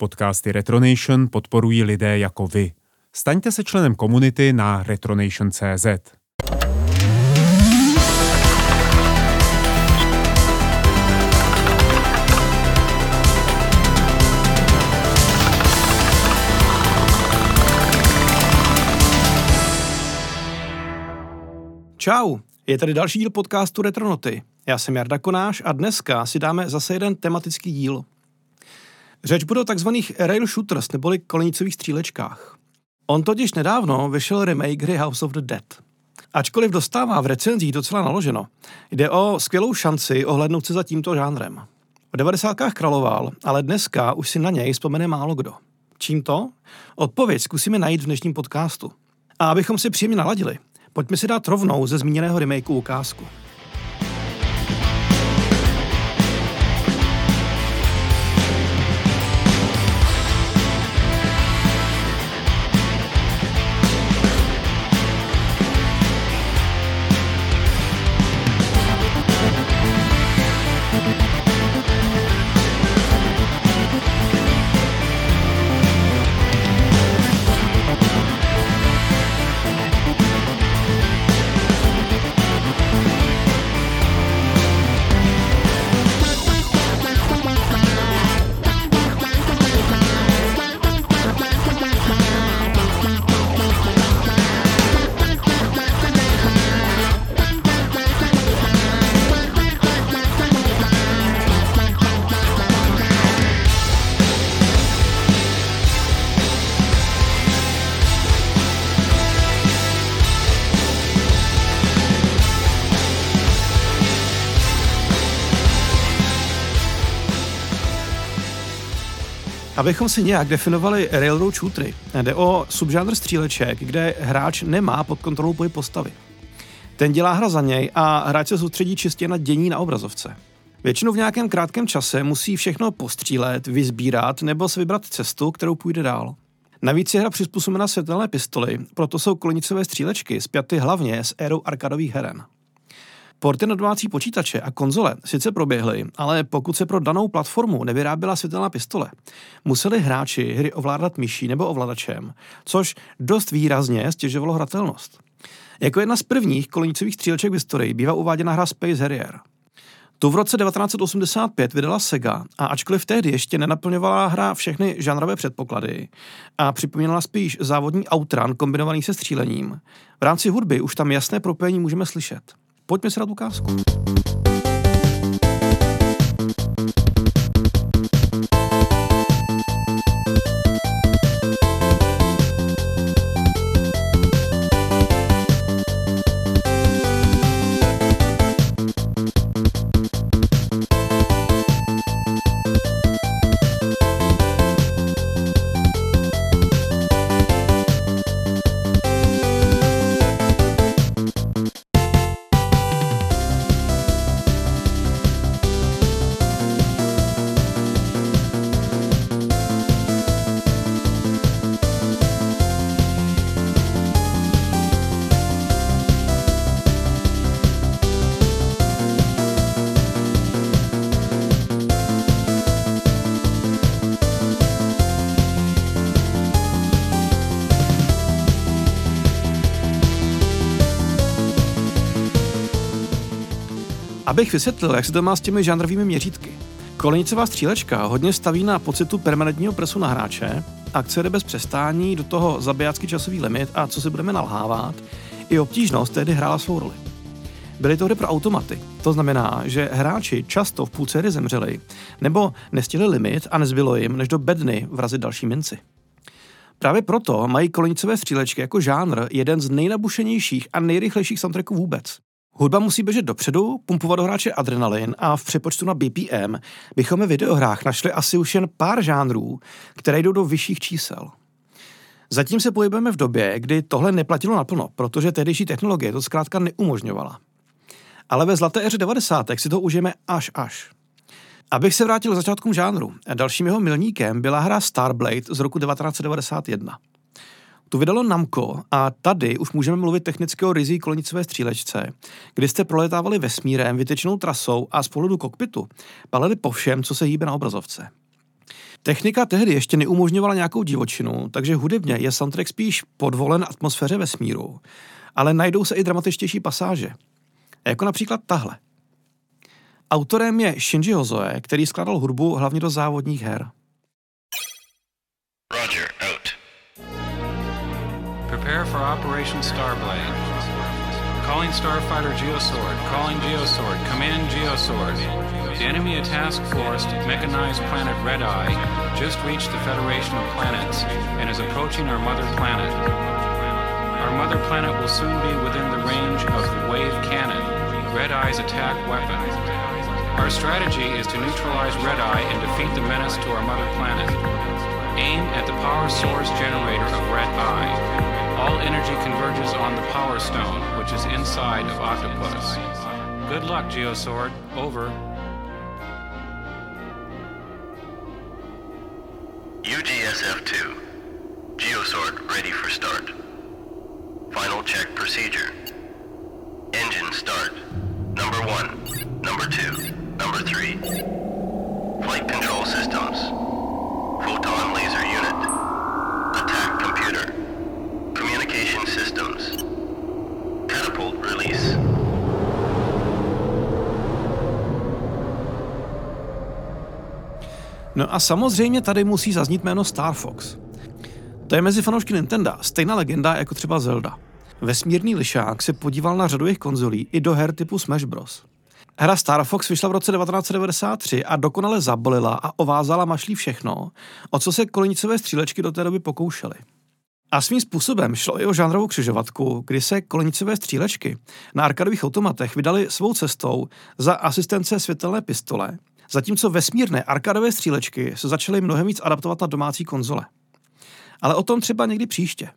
Podcasty Retronation podporují lidé jako vy. Staňte se členem komunity na retronation.cz. Čau, je tady další díl podcastu Retronoty. Já jsem Jarda Konáš a dneska si dáme zase jeden tematický díl. Řeč bude o takzvaných rail shooters neboli kolenicových střílečkách. On totiž nedávno vyšel remake hry House of the Dead. Ačkoliv dostává v recenzích docela naloženo, jde o skvělou šanci ohlednout se za tímto žánrem. V 90. královal, ale dneska už si na něj vzpomene málo kdo. Čím to? Odpověď zkusíme najít v dnešním podcastu. A abychom si příjemně naladili, pojďme si dát rovnou ze zmíněného remakeu ukázku. Abychom si nějak definovali railroad shootery, jde o subžánr stříleček, kde hráč nemá pod kontrolou pohyb postavy. Ten dělá hra za něj a hráč se soustředí čistě na dění na obrazovce. Většinou v nějakém krátkém čase musí všechno postřílet, vyzbírat nebo se vybrat cestu, kterou půjde dál. Navíc je hra přizpůsobena světelné pistoli, proto jsou klonicové střílečky spjaty hlavně s érou arkadových heren. Porty na domácí počítače a konzole sice proběhly, ale pokud se pro danou platformu nevyráběla světelná pistole, museli hráči hry ovládat myší nebo ovladačem, což dost výrazně stěžovalo hratelnost. Jako jedna z prvních kolonicových stříleček v historii bývá uváděna hra Space Harrier. Tu v roce 1985 vydala Sega a ačkoliv tehdy ještě nenaplňovala hra všechny žánrové předpoklady a připomínala spíš závodní outrun kombinovaný se střílením, v rámci hudby už tam jasné propojení můžeme slyšet. Pojďme si dát ukázku. Abych vysvětlil, jak se to má s těmi žánrovými měřítky. Kolenicová střílečka hodně staví na pocitu permanentního presu na hráče, akce jde bez přestání, do toho zabijácký časový limit a co si budeme nalhávat, i obtížnost tehdy hrála svou roli. Byly to hry pro automaty. To znamená, že hráči často v půlce hry zemřeli, nebo nestihli limit a nezbylo jim, než do bedny vrazit další minci. Právě proto mají kolenicové střílečky jako žánr jeden z nejnabušenějších a nejrychlejších soundtracků vůbec. Hudba musí běžet dopředu, pumpovat do hráče adrenalin a v přepočtu na BPM bychom ve videohrách našli asi už jen pár žánrů, které jdou do vyšších čísel. Zatím se pohybujeme v době, kdy tohle neplatilo naplno, protože tehdejší technologie to zkrátka neumožňovala. Ale ve zlaté éře 90. si to užijeme až až. Abych se vrátil k začátkům žánru, dalším jeho milníkem byla hra Starblade z roku 1991. Tu vydalo Namco a tady už můžeme mluvit technicky o rizí kolonicové střílečce, kdy jste proletávali vesmírem vytečenou trasou a z pohledu kokpitu palili po všem, co se hýbe na obrazovce. Technika tehdy ještě neumožňovala nějakou divočinu, takže hudebně je soundtrack spíš podvolen atmosféře vesmíru, ale najdou se i dramatičtější pasáže. Jako například tahle. Autorem je Shinji Hozoe, který skládal hudbu hlavně do závodních her. Prepare for Operation Starblade. Calling Starfighter Geosword. Calling Geosword. Command Geosword. The enemy task force mechanized planet Red Eye just reached the Federation of Planets and is approaching our mother planet. Our mother planet will soon be within the range of the wave cannon, Red Eye's attack weapon. Our strategy is to neutralize Red Eye and defeat the menace to our mother planet. Aim at the power source generator of Red Eye. All energy converges on the Power Stone, which is inside of Octopus. Good luck, Geosword. Over. UGSF-2. Geosword ready for start. Final check procedure. Engine start. Number one, number two, number three. Flight control systems. Photon laser No a samozřejmě tady musí zaznít jméno Star Fox. To je mezi fanoušky Nintendo stejná legenda jako třeba Zelda. Vesmírný lišák se podíval na řadu jejich konzolí i do her typu Smash Bros. Hra Star Fox vyšla v roce 1993 a dokonale zabolila a ovázala mašlí všechno, o co se kolenicové střílečky do té doby pokoušely. A svým způsobem šlo i o žánrovou křižovatku, kdy se kolenicové střílečky na arkadových automatech vydali svou cestou za asistence světelné pistole, zatímco vesmírné arkadové střílečky se začaly mnohem víc adaptovat na domácí konzole. Ale o tom třeba někdy příště.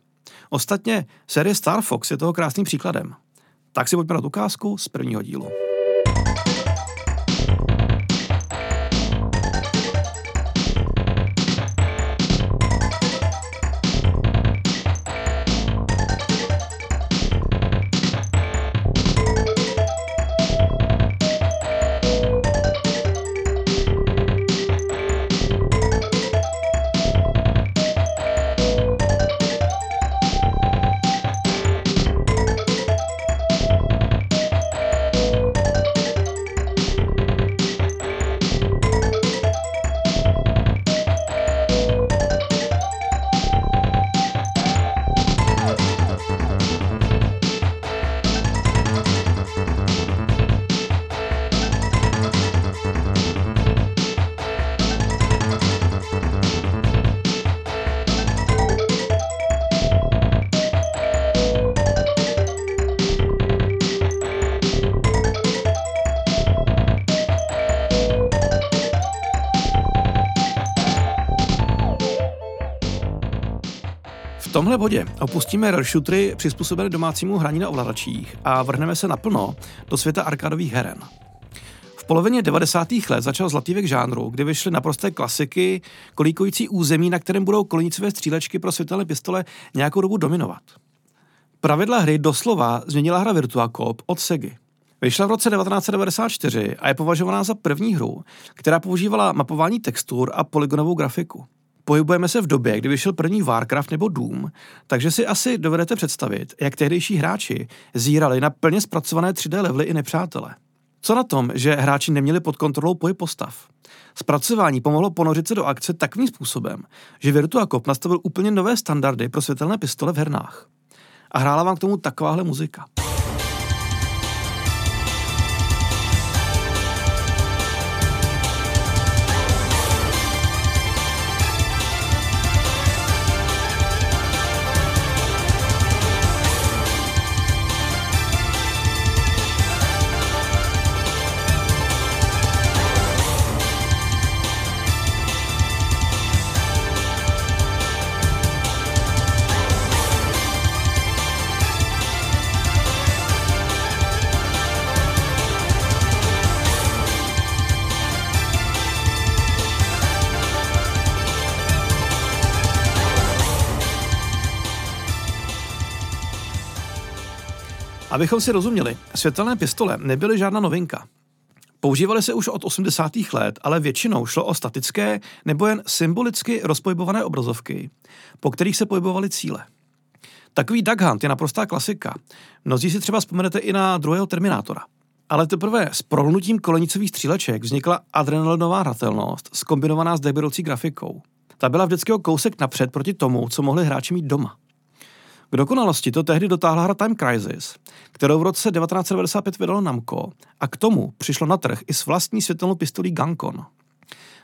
Ostatně série Star Fox je toho krásným příkladem. Tak si pojďme na ukázku z prvního dílu. Tomhle bodě opustíme rail shootery přizpůsobené domácímu hraní na ovladačích a vrhneme se naplno do světa arkádových heren. V polovině 90. let začal zlatý věk žánru, kdy vyšly naprosté klasiky, kolíkující území, na kterém budou kolenicové střílečky pro světelné pistole nějakou dobu dominovat. Pravidla hry doslova změnila hra Virtua Cop od Segy. Vyšla v roce 1994 a je považovaná za první hru, která používala mapování textur a polygonovou grafiku. Pohybujeme se v době, kdy vyšel první Warcraft nebo Doom, takže si asi dovedete představit, jak tehdejší hráči zírali na plně zpracované 3D levely i nepřátele. Co na tom, že hráči neměli pod kontrolou pohyb postav? Zpracování pomohlo ponořit se do akce takovým způsobem, že Virtua Cop nastavil úplně nové standardy pro světelné pistole v hernách. A hrála vám k tomu takováhle muzika. Abychom si rozuměli, světelné pistole nebyly žádná novinka. Používaly se už od 80. let, ale většinou šlo o statické nebo jen symbolicky rozpojbované obrazovky, po kterých se pohybovaly cíle. Takový Duck Hunt je naprostá klasika. Mnozí si třeba vzpomenete i na druhého Terminátora. Ale teprve s prolnutím kolenicových stříleček vznikla adrenalinová hratelnost, skombinovaná s debiroucí grafikou. Ta byla vždycky o kousek napřed proti tomu, co mohli hráči mít doma. K dokonalosti to tehdy dotáhla hra Time Crisis, kterou v roce 1995 vydalo Namco a k tomu přišlo na trh i s vlastní světelnou pistolí Guncon.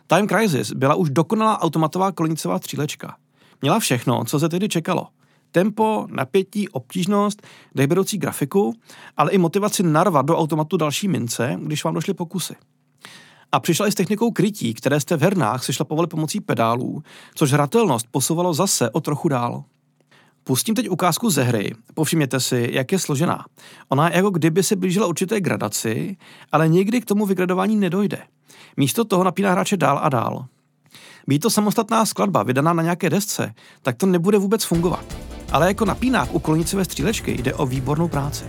Time Crisis byla už dokonalá automatová kolenicová střílečka. Měla všechno, co se tehdy čekalo. Tempo, napětí, obtížnost, dejberoucí grafiku, ale i motivaci narvat do automatu další mince, když vám došly pokusy. A přišla i s technikou krytí, které jste v hernách sešlapovali pomocí pedálů, což hratelnost posouvalo zase o trochu dál. Pustím teď ukázku ze hry. Povšimněte si, jak je složená. Ona je jako kdyby se blížila určité gradaci, ale nikdy k tomu vygradování nedojde. Místo toho napíná hráče dál a dál. Být to samostatná skladba vydaná na nějaké desce, tak to nebude vůbec fungovat. Ale jako napínák u kolnicové střílečky jde o výbornou práci.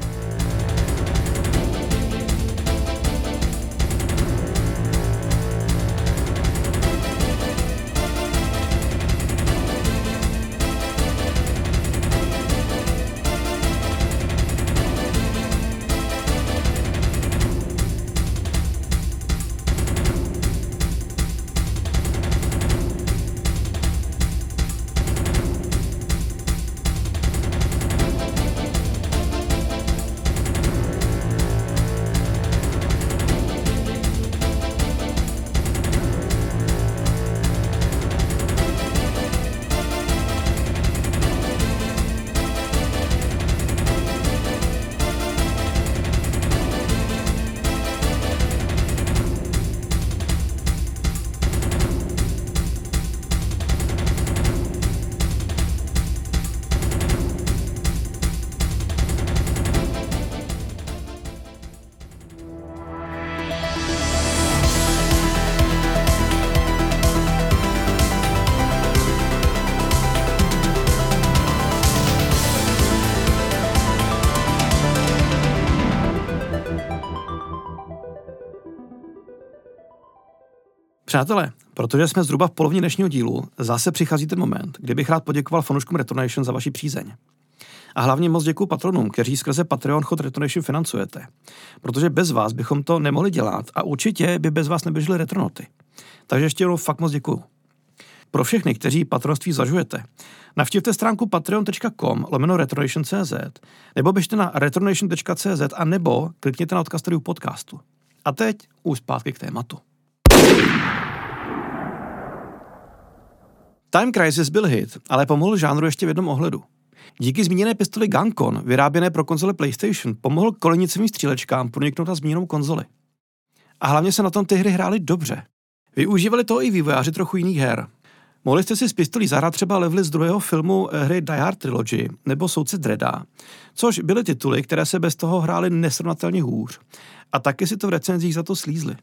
Přátelé, protože jsme zhruba v polovině dnešního dílu, zase přichází ten moment, kdy bych rád poděkoval fanouškům Retonation za vaši přízeň. A hlavně moc děkuji patronům, kteří skrze Patreon chod Retonation financujete. Protože bez vás bychom to nemohli dělat a určitě by bez vás neběžely retronoty. Takže ještě jednou fakt moc děkuju. Pro všechny, kteří patronství zažujete, navštivte stránku patreon.com lomeno retronation.cz nebo běžte na retronation.cz a nebo klikněte na odkaz podcastu. A teď už zpátky k tématu. Time Crisis byl hit, ale pomohl žánru ještě v jednom ohledu. Díky zmíněné pistoli Guncon, vyráběné pro konzole PlayStation, pomohl kolenicovým střílečkám proniknout na zmíněnou konzoli. A hlavně se na tom ty hry hrály dobře. Využívali to i vývojáři trochu jiných her. Mohli jste si z pistolí zahrát třeba levely z druhého filmu eh, hry Die Hard Trilogy nebo Soudce Dreda, což byly tituly, které se bez toho hrály nesrovnatelně hůř. A taky si to v recenzích za to slízli.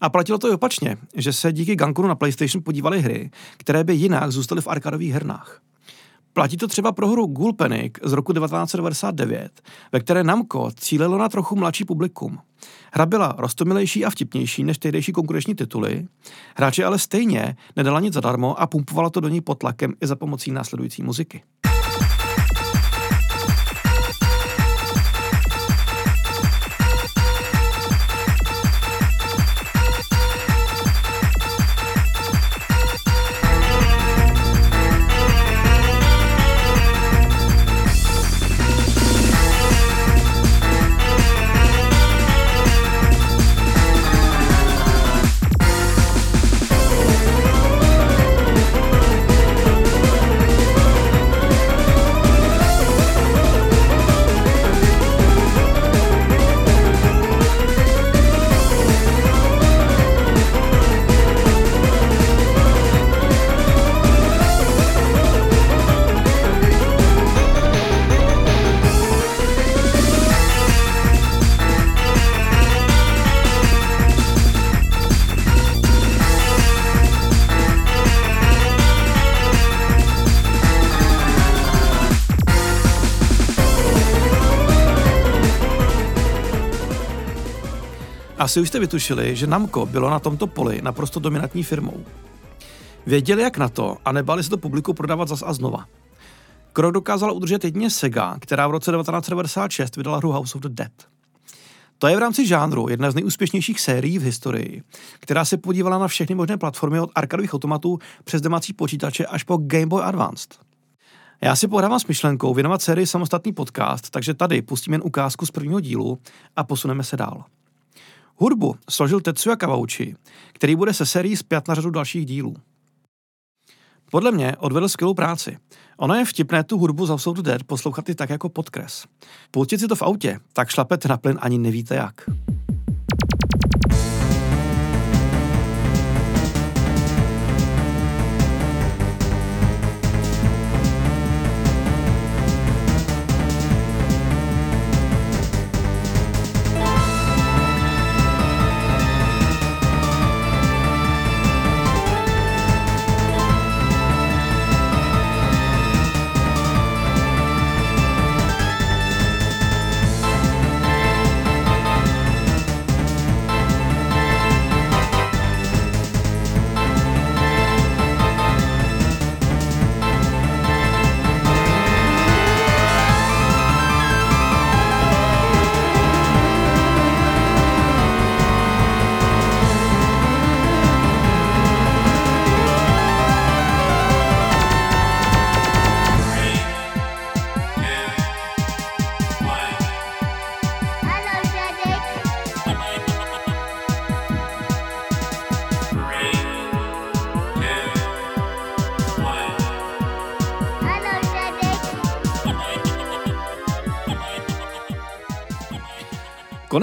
A platilo to i opačně, že se díky Gankunu na PlayStation podívali hry, které by jinak zůstaly v arkadových hernách. Platí to třeba pro hru Ghoul Panic z roku 1999, ve které Namco cílilo na trochu mladší publikum. Hra byla rostomilejší a vtipnější než tehdejší konkurenční tituly, hráči ale stejně nedala nic zadarmo a pumpovala to do ní pod tlakem i za pomocí následující muziky. Asi už jste vytušili, že Namco bylo na tomto poli naprosto dominantní firmou. Věděli jak na to a nebali se to publiku prodávat zas a znova. Krok dokázala udržet jedině Sega, která v roce 1996 vydala hru House of the Dead. To je v rámci žánru jedna z nejúspěšnějších sérií v historii, která se podívala na všechny možné platformy od arkadových automatů přes domácí počítače až po Game Boy Advanced. Já si pohrávám s myšlenkou věnovat sérii samostatný podcast, takže tady pustím jen ukázku z prvního dílu a posuneme se dál. Hudbu složil Tetsuya Kawauchi, který bude se sérií zpět na řadu dalších dílů. Podle mě odvedl skvělou práci. Ono je vtipné tu hudbu za the Dead poslouchat i tak jako podkres. Pustit si to v autě, tak šlapete na plyn ani nevíte jak.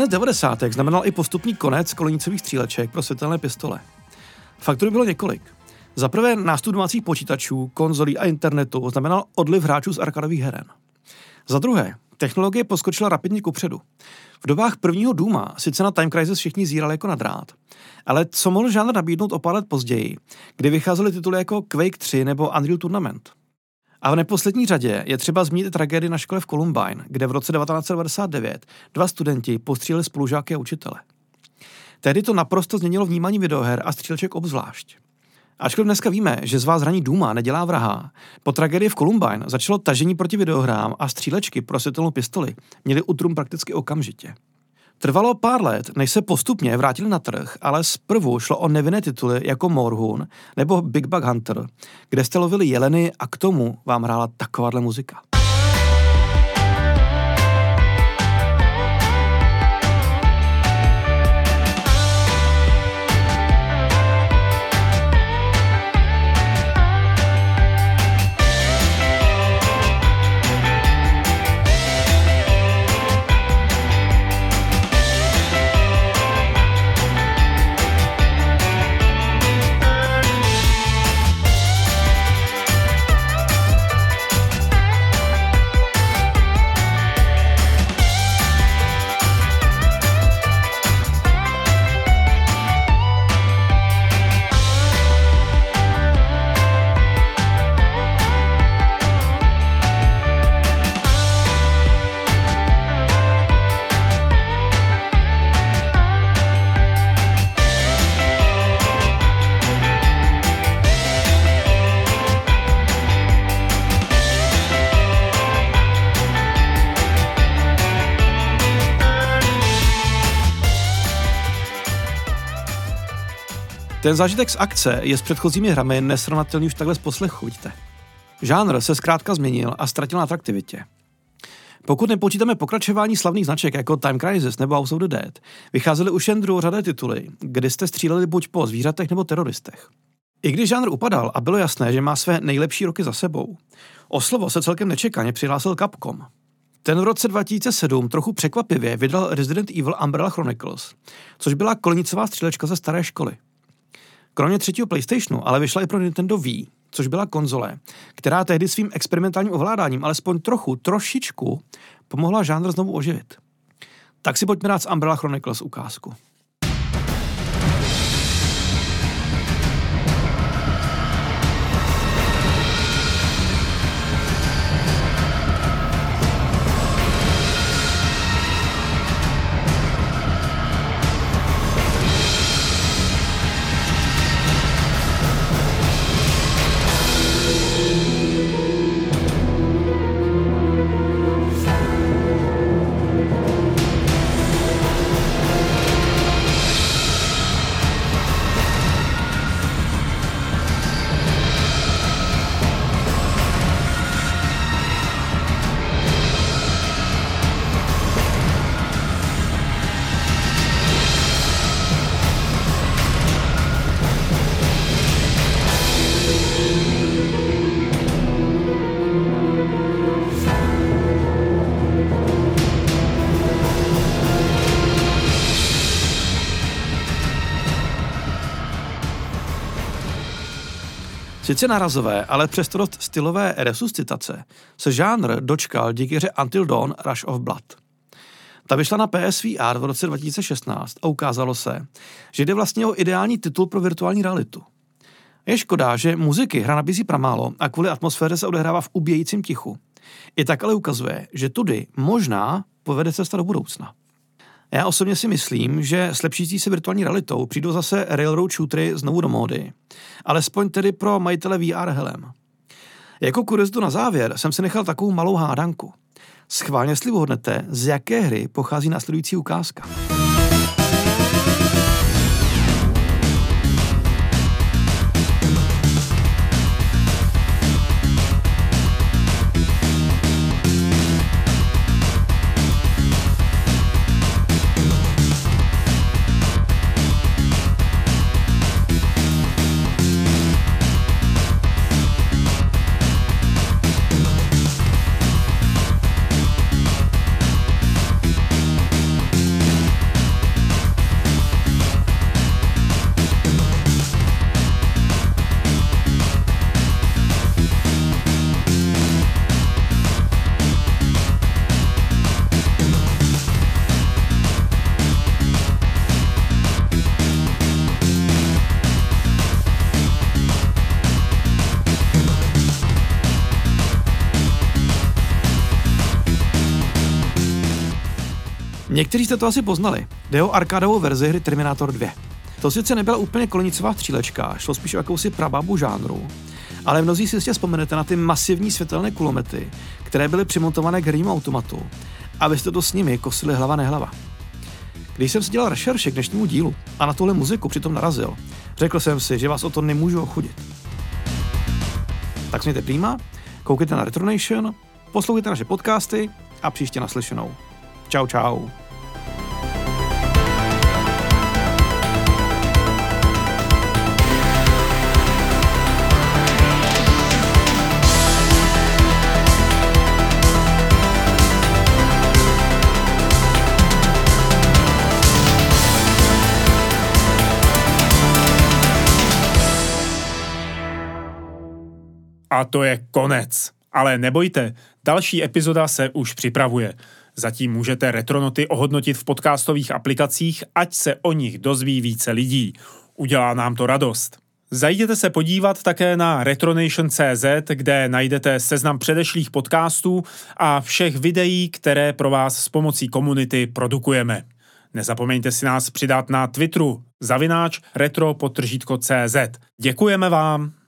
Konec 90. znamenal i postupný konec kolonicových stříleček pro světelné pistole. Faktorů bylo několik. Za prvé nástup domácích počítačů, konzolí a internetu znamenal odliv hráčů z arkadových heren. Za druhé, technologie poskočila rapidně kupředu. V dobách prvního Duma sice na Time Crisis všichni zírali jako na drát, ale co mohl žánr nabídnout o pár let později, kdy vycházely tituly jako Quake 3 nebo Unreal Tournament. A v neposlední řadě je třeba zmínit tragédii na škole v Columbine, kde v roce 1999 dva studenti postříleli spolužáky a učitele. Tehdy to naprosto změnilo vnímání videoher a stříleček obzvlášť. Ačkoliv dneska víme, že z vás hraní Duma nedělá vraha, po tragédii v Columbine začalo tažení proti videohrám a střílečky pro světelnou pistoli měly utrum prakticky okamžitě. Trvalo pár let, než se postupně vrátili na trh, ale zprvu šlo o nevinné tituly jako Morhun nebo Big Bug Hunter, kde jste lovili jeleny a k tomu vám hrála takováhle muzika. Ten zážitek z akce je s předchozími hrami nesrovnatelný už takhle z poslechu, vidíte. Žánr se zkrátka změnil a ztratil na atraktivitě. Pokud nepočítáme pokračování slavných značek jako Time Crisis nebo House of the Dead, vycházely už jen druhořadé tituly, kdy jste stříleli buď po zvířatech nebo teroristech. I když žánr upadal a bylo jasné, že má své nejlepší roky za sebou, o slovo se celkem nečekaně přihlásil Capcom. Ten v roce 2007 trochu překvapivě vydal Resident Evil Umbrella Chronicles, což byla kolenicová střílečka ze staré školy. Kromě třetího PlayStationu ale vyšla i pro Nintendo Wii, což byla konzole, která tehdy svým experimentálním ovládáním alespoň trochu, trošičku pomohla žánr znovu oživit. Tak si pojďme dát z Umbrella Chronicles ukázku. Sice narazové, ale přesto dost stylové resuscitace se žánr dočkal díky hře Until Dawn Rush of Blood. Ta vyšla na PSVR v roce 2016 a ukázalo se, že jde vlastně o ideální titul pro virtuální realitu. Je škoda, že muziky hra nabízí pramálo a kvůli atmosféře se odehrává v ubíjejícím tichu. I tak ale ukazuje, že tudy možná povede cesta do budoucna. Já osobně si myslím, že s lepšící se virtuální realitou přijdou zase railroad shootery znovu do módy. Alespoň tedy pro majitele VR helem. Jako kuriozitu na závěr jsem si nechal takovou malou hádanku. Schválně slibuhodnete, z jaké hry pochází následující ukázka. Někteří jste to asi poznali. Jde o arkádovou verzi hry Terminator 2. To sice nebyla úplně kolenicová střílečka, šlo spíš o jakousi prababu žánru, ale mnozí si jistě vzpomenete na ty masivní světelné kulomety, které byly přimontované k hernímu automatu a to s nimi kosili hlava nehlava. Když jsem si dělal rešerše k dnešnímu dílu a na tuhle muziku přitom narazil, řekl jsem si, že vás o to nemůžu ochudit. Tak smějte prýma, koukejte na Retronation, poslouchejte naše podcasty a příště naslyšenou. Čau, čau. A to je konec. Ale nebojte, další epizoda se už připravuje. Zatím můžete Retronoty ohodnotit v podcastových aplikacích, ať se o nich dozví více lidí. Udělá nám to radost. Zajděte se podívat také na retronation.cz, kde najdete seznam předešlých podcastů a všech videí, které pro vás s pomocí komunity produkujeme. Nezapomeňte si nás přidat na Twitteru zavináč retro.cz. Děkujeme vám!